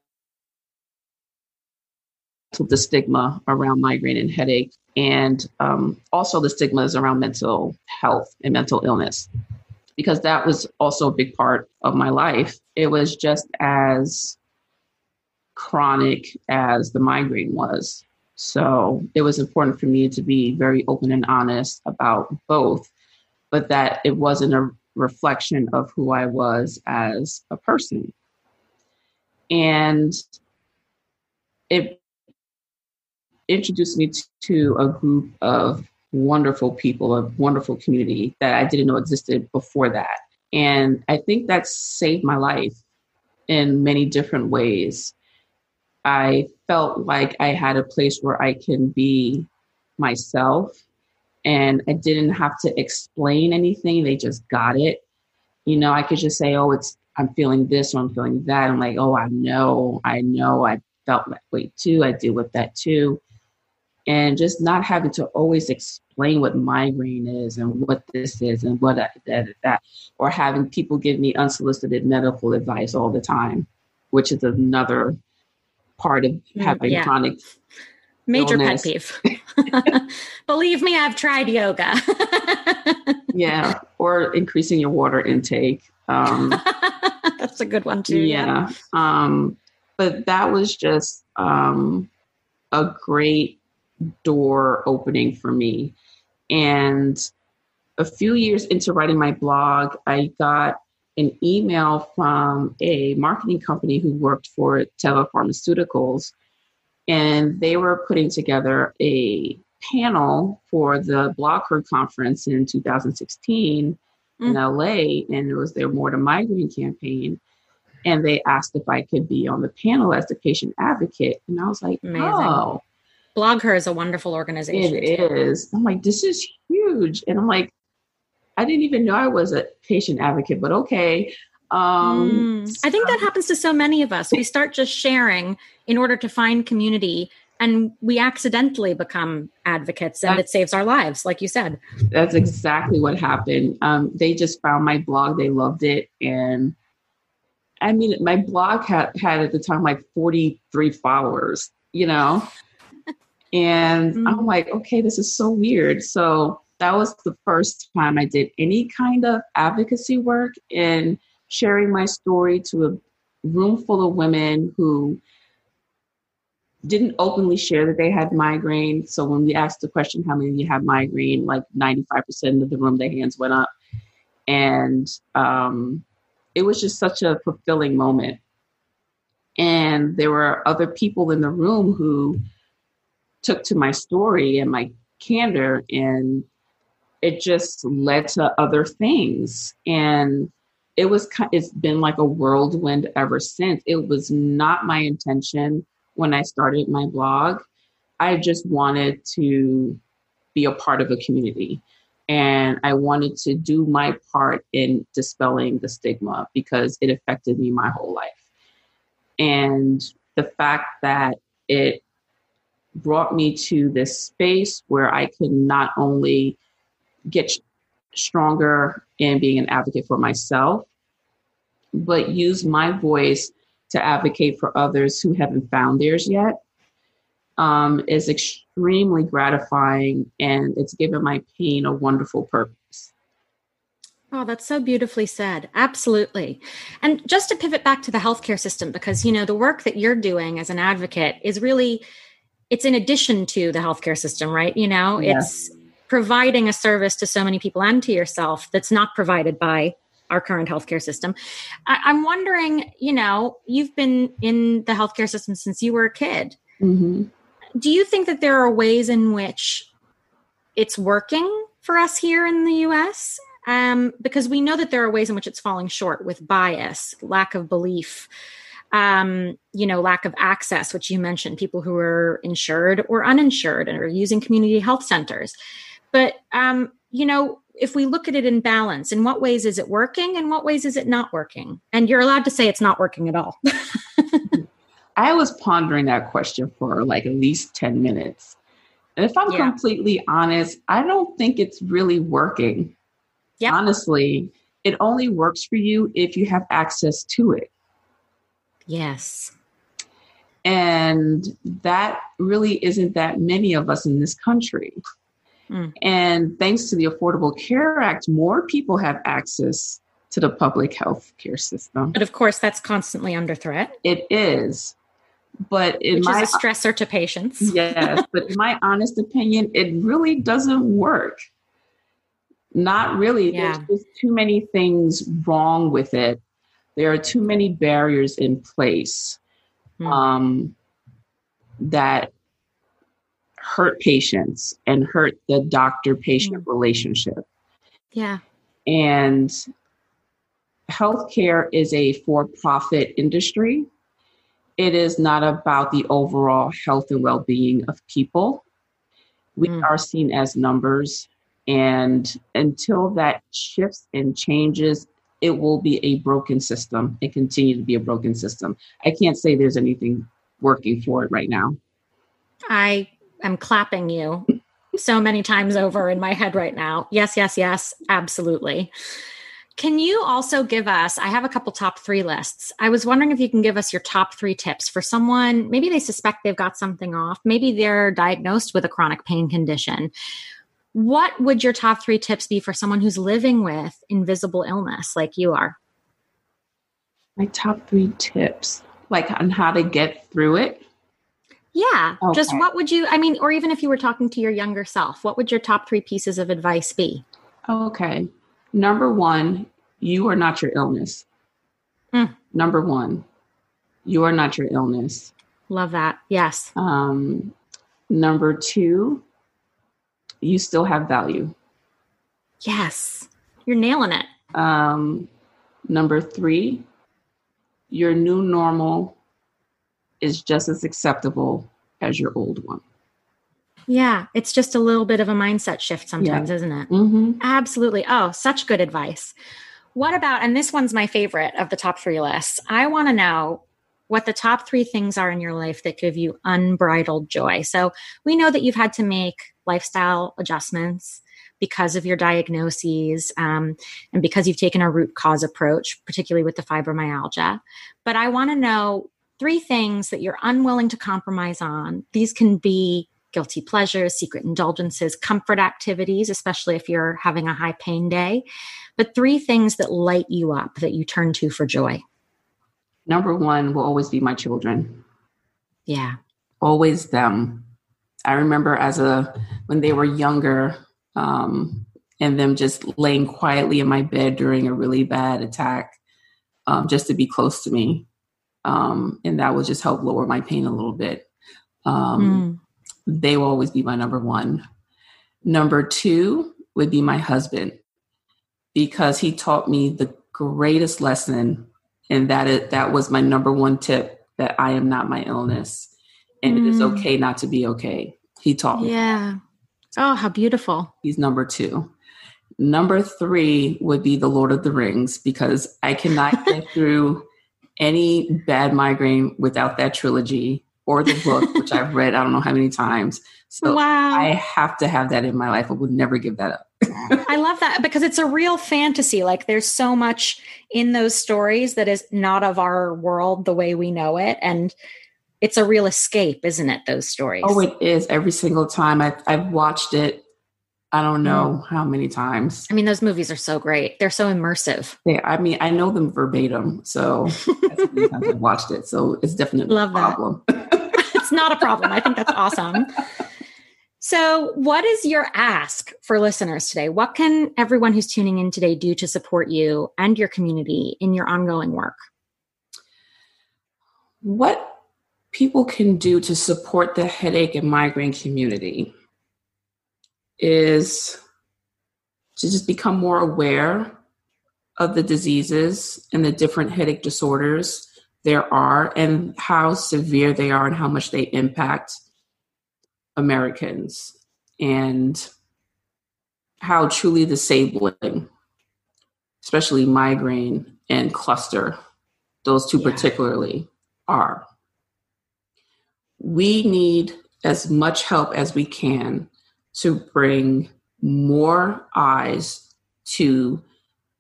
the stigma around migraine and headache, and um, also the stigmas around mental health and mental illness because that was also a big part of my life. It was just as chronic as the migraine was. So it was important for me to be very open and honest about both, but that it wasn't a reflection of who I was as a person. And it introduced me to a group of wonderful people, a wonderful community that I didn't know existed before that. And I think that saved my life in many different ways. I felt like I had a place where I can be myself and I didn't have to explain anything. They just got it. You know, I could just say, oh, it's, I'm feeling this or I'm feeling that. I'm like, oh, I know, I know, I felt that way too. I deal with that too and just not having to always explain what migraine is and what this is and what that, that, that, or having people give me unsolicited medical advice all the time, which is another part of mm, having yeah. chronic major illness. pet peeve. Believe me, I've tried yoga. yeah, or increasing your water intake. Um, That's a good one too. Yeah, yeah. Um, but that was just um, a great door opening for me. And a few years into writing my blog, I got an email from a marketing company who worked for Teva Pharmaceuticals. And they were putting together a panel for the BlogHer conference in 2016 mm. in LA. And it was their More to Migraine campaign. And they asked if I could be on the panel as the patient advocate. And I was like, Amazing. oh, BlogHer is a wonderful organization. It too. is. I'm like, this is huge. And I'm like, I didn't even know I was a patient advocate, but okay. Um, mm, I think that happens to so many of us. We start just sharing in order to find community and we accidentally become advocates and it saves our lives like you said that's exactly what happened um, they just found my blog they loved it and i mean my blog had, had at the time like 43 followers you know and mm-hmm. i'm like okay this is so weird so that was the first time i did any kind of advocacy work and sharing my story to a room full of women who didn't openly share that they had migraine. So when we asked the question, how many of you have migraine, like 95% of the room, their hands went up. And um, it was just such a fulfilling moment. And there were other people in the room who took to my story and my candor, and it just led to other things. And it was it's been like a whirlwind ever since. It was not my intention when I started my blog. I just wanted to be a part of a community and I wanted to do my part in dispelling the stigma because it affected me my whole life. And the fact that it brought me to this space where I could not only get stronger in being an advocate for myself, but use my voice to advocate for others who haven't found theirs yet um, is extremely gratifying and it's given my pain a wonderful purpose. Oh, that's so beautifully said. Absolutely. And just to pivot back to the healthcare system, because, you know, the work that you're doing as an advocate is really, it's in addition to the healthcare system, right? You know, it's providing a service to so many people and to yourself that's not provided by our current healthcare system. I, am wondering, you know, you've been in the healthcare system since you were a kid. Mm-hmm. Do you think that there are ways in which it's working for us here in the US? Um, because we know that there are ways in which it's falling short with bias, lack of belief, um, you know, lack of access, which you mentioned, people who are insured or uninsured and are using community health centers. But um, you know, if we look at it in balance, in what ways is it working? In what ways is it not working? And you're allowed to say it's not working at all. I was pondering that question for like at least 10 minutes. And if I'm yeah. completely honest, I don't think it's really working. Yep. Honestly, it only works for you if you have access to it. Yes. And that really isn't that many of us in this country. Mm. And thanks to the Affordable Care Act, more people have access to the public health care system. But of course, that's constantly under threat. It is. But in Which my is a stressor to patients. yes, but in my honest opinion, it really doesn't work. Not really. Yeah. There's just too many things wrong with it. There are too many barriers in place mm. um, that hurt patients and hurt the doctor patient mm. relationship. Yeah. And healthcare is a for profit industry. It is not about the overall health and well being of people. We mm. are seen as numbers. And until that shifts and changes, it will be a broken system and continue to be a broken system. I can't say there's anything working for it right now. I am clapping you so many times over in my head right now. Yes, yes, yes, absolutely. Can you also give us? I have a couple top three lists. I was wondering if you can give us your top three tips for someone. Maybe they suspect they've got something off. Maybe they're diagnosed with a chronic pain condition. What would your top three tips be for someone who's living with invisible illness like you are? My top three tips, like on how to get through it. Yeah. Okay. Just what would you, I mean, or even if you were talking to your younger self, what would your top three pieces of advice be? Okay. Number one, you are not your illness. Mm. Number one, you are not your illness. Love that. Yes. Um, number two, you still have value. Yes. You're nailing it. Um, number three, your new normal is just as acceptable as your old one. Yeah, it's just a little bit of a mindset shift sometimes, yeah. isn't it? Mm-hmm. Absolutely. Oh, such good advice. What about, and this one's my favorite of the top three lists. I want to know what the top three things are in your life that give you unbridled joy. So we know that you've had to make lifestyle adjustments because of your diagnoses um, and because you've taken a root cause approach, particularly with the fibromyalgia. But I want to know three things that you're unwilling to compromise on. These can be guilty pleasures, secret indulgences, comfort activities, especially if you're having a high pain day. But three things that light you up that you turn to for joy. Number one will always be my children. Yeah. Always them. I remember as a when they were younger, um, and them just laying quietly in my bed during a really bad attack, um, just to be close to me. Um, and that would just help lower my pain a little bit. Um, mm. They will always be my number one. Number two would be my husband because he taught me the greatest lesson, and that it, that was my number one tip that I am not my illness, and mm. it is mm. okay not to be okay. He taught me. Yeah. Oh, how beautiful. He's number two. Number three would be The Lord of the Rings because I cannot get through any bad migraine without that trilogy or the book, which I've read I don't know how many times. So wow. I have to have that in my life. I would never give that up. I love that because it's a real fantasy. Like there's so much in those stories that is not of our world the way we know it. And it's a real escape, isn't it? Those stories. Oh, it is every single time. I've, I've watched it I don't know mm. how many times. I mean, those movies are so great. They're so immersive. Yeah, I mean, I know them verbatim, so I've watched it. So it's definitely Love a problem. it's not a problem. I think that's awesome. So, what is your ask for listeners today? What can everyone who's tuning in today do to support you and your community in your ongoing work? What people can do to support the headache and migraine community is to just become more aware of the diseases and the different headache disorders there are and how severe they are and how much they impact Americans and how truly disabling, especially migraine and cluster, those two yeah. particularly are. We need as much help as we can to bring more eyes to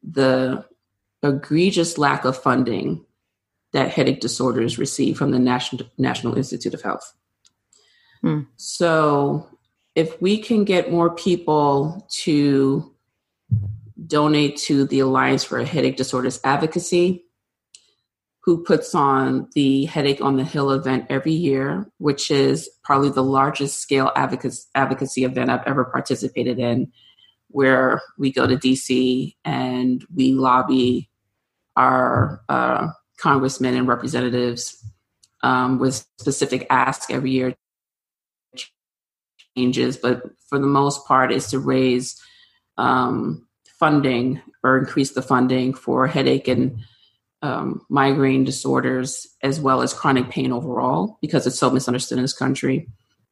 the egregious lack of funding that headache disorders receive from the National, National Institute of Health. Hmm. So, if we can get more people to donate to the Alliance for Headache Disorders Advocacy, who puts on the Headache on the Hill event every year, which is probably the largest scale advocacy, advocacy event I've ever participated in, where we go to DC and we lobby our uh, congressmen and representatives um, with specific asks every year changes, but for the most part, is to raise um, funding or increase the funding for headache and um, migraine disorders as well as chronic pain overall because it's so misunderstood in this country.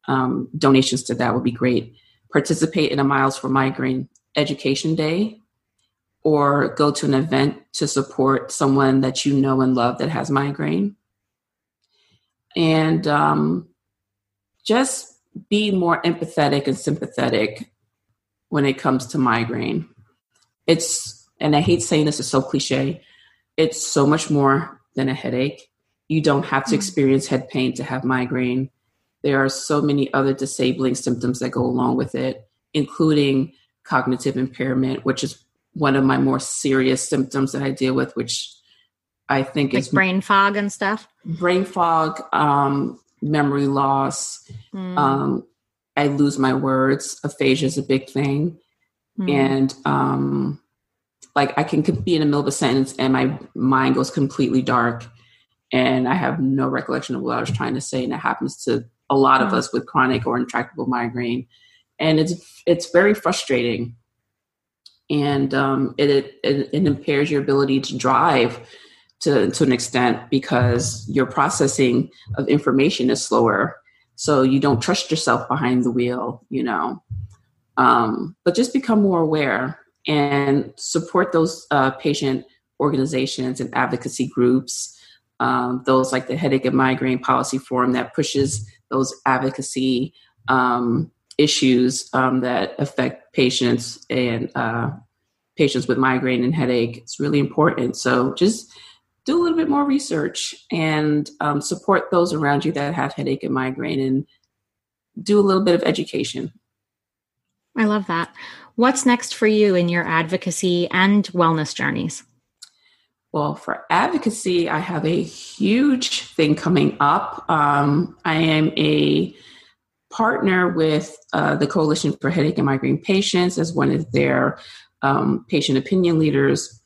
Um, donations to that would be great. Participate in a Miles for Migraine Education Day or go to an event to support someone that you know and love that has migraine. And um, just be more empathetic and sympathetic when it comes to migraine. It's, and I hate saying this, it's so cliche, it's so much more than a headache. You don't have to mm. experience head pain to have migraine. There are so many other disabling symptoms that go along with it, including cognitive impairment, which is one of my more serious symptoms that I deal with, which I think like is brain fog and stuff. Brain fog, um, memory loss. Mm. Um, I lose my words. Aphasia is a big thing, mm. and um, like I can be in the middle of a sentence and my mind goes completely dark and I have no recollection of what I was trying to say. And it happens to a lot of us with chronic or intractable migraine. And it's it's very frustrating. And um, it, it, it impairs your ability to drive to, to an extent because your processing of information is slower. so you don't trust yourself behind the wheel, you know. Um, but just become more aware and support those uh, patient organizations and advocacy groups, um, those like the Headache and Migraine Policy Forum that pushes those advocacy um, issues um, that affect patients and uh, patients with migraine and headache. It's really important. So just do a little bit more research and um, support those around you that have headache and migraine and do a little bit of education. I love that. What's next for you in your advocacy and wellness journeys? Well, for advocacy, I have a huge thing coming up. Um, I am a partner with uh, the Coalition for Headache and Migraine Patients as one of their um, patient opinion leaders.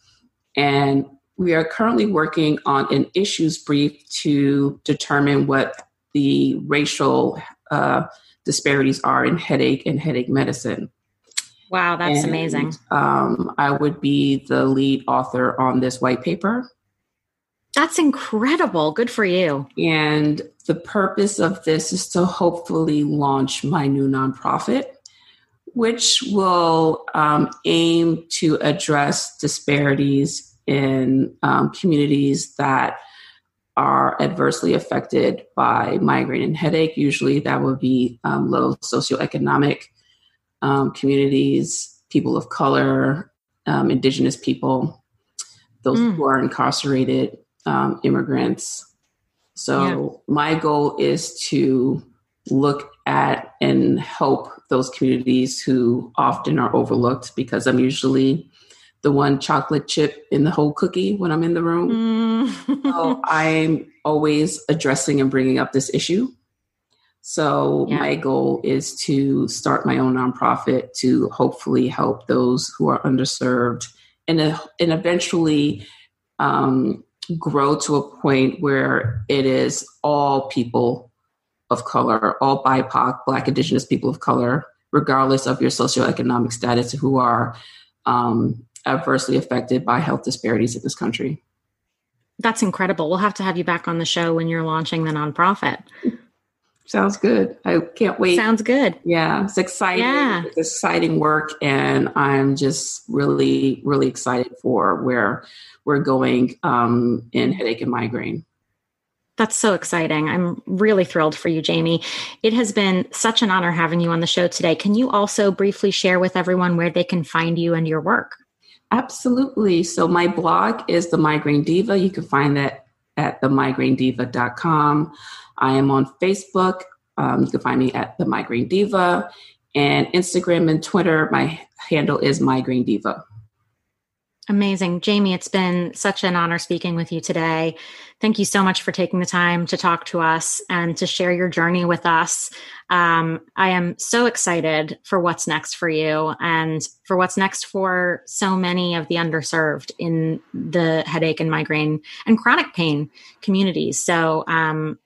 And we are currently working on an issues brief to determine what the racial uh, disparities are in headache and headache medicine. Wow, that's and, amazing. Um, I would be the lead author on this white paper. That's incredible. Good for you. And the purpose of this is to hopefully launch my new nonprofit, which will um, aim to address disparities in um, communities that are adversely affected by migraine and headache. Usually, that would be um, low socioeconomic um, communities, people of color, um, indigenous people, those mm. who are incarcerated, um, immigrants. So, yeah. my goal is to look at and help those communities who often are overlooked because I'm usually the one chocolate chip in the whole cookie when I'm in the room. Mm. so I'm always addressing and bringing up this issue. So yeah. my goal is to start my own nonprofit to hopefully help those who are underserved and, uh, and eventually um, grow to a point where it is all people of color, all BIPOC, Black, Indigenous people of color, regardless of your socioeconomic status, who are um, adversely affected by health disparities in this country. That's incredible. We'll have to have you back on the show when you're launching the nonprofit. Sounds good. I can't wait. Sounds good. Yeah, it's exciting. Yeah. It's exciting work, and I'm just really, really excited for where we're going um, in headache and migraine. That's so exciting. I'm really thrilled for you, Jaime. It has been such an honor having you on the show today. Can you also briefly share with everyone where they can find you and your work? Absolutely. So my blog is The Migraine Diva. You can find that at themigrainediva.com. I am on Facebook. Um, you can find me at The Migraine Diva. And Instagram and Twitter, my handle is Migraine Diva. Amazing. Jaime, it's been such an honor speaking with you today. Thank you so much for taking the time to talk to us and to share your journey with us. Um, I am so excited for what's next for you and for what's next for so many of the underserved in the headache and migraine and chronic pain communities. So, um,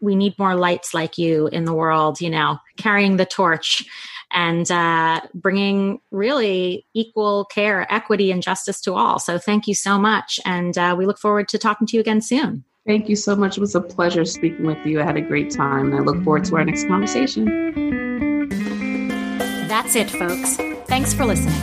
we need more lights like you in the world, you know, carrying the torch and uh, bringing really equal care, equity, and justice to all. So thank you so much. And uh, we look forward to talking to you again soon. Thank you so much. It was a pleasure speaking with you. I had a great time, and I look forward to our next conversation. That's it, folks. Thanks for listening.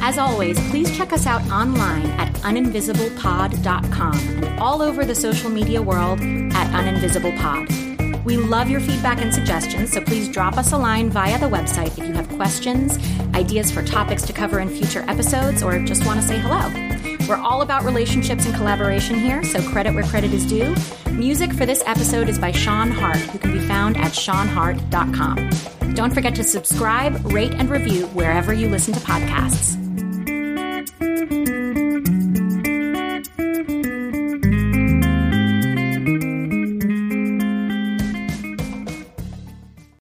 As always, please check us out online at uninvisiblepod.com and all over the social media world at uninvisiblepod. We love your feedback and suggestions, so please drop us a line via the website if you have questions, ideas for topics to cover in future episodes, or just want to say hello. We're all about relationships and collaboration here, so credit where credit is due. Music for this episode is by Sean Hart, who can be found at seanhart.com. Don't forget to subscribe, rate, and review wherever you listen to podcasts.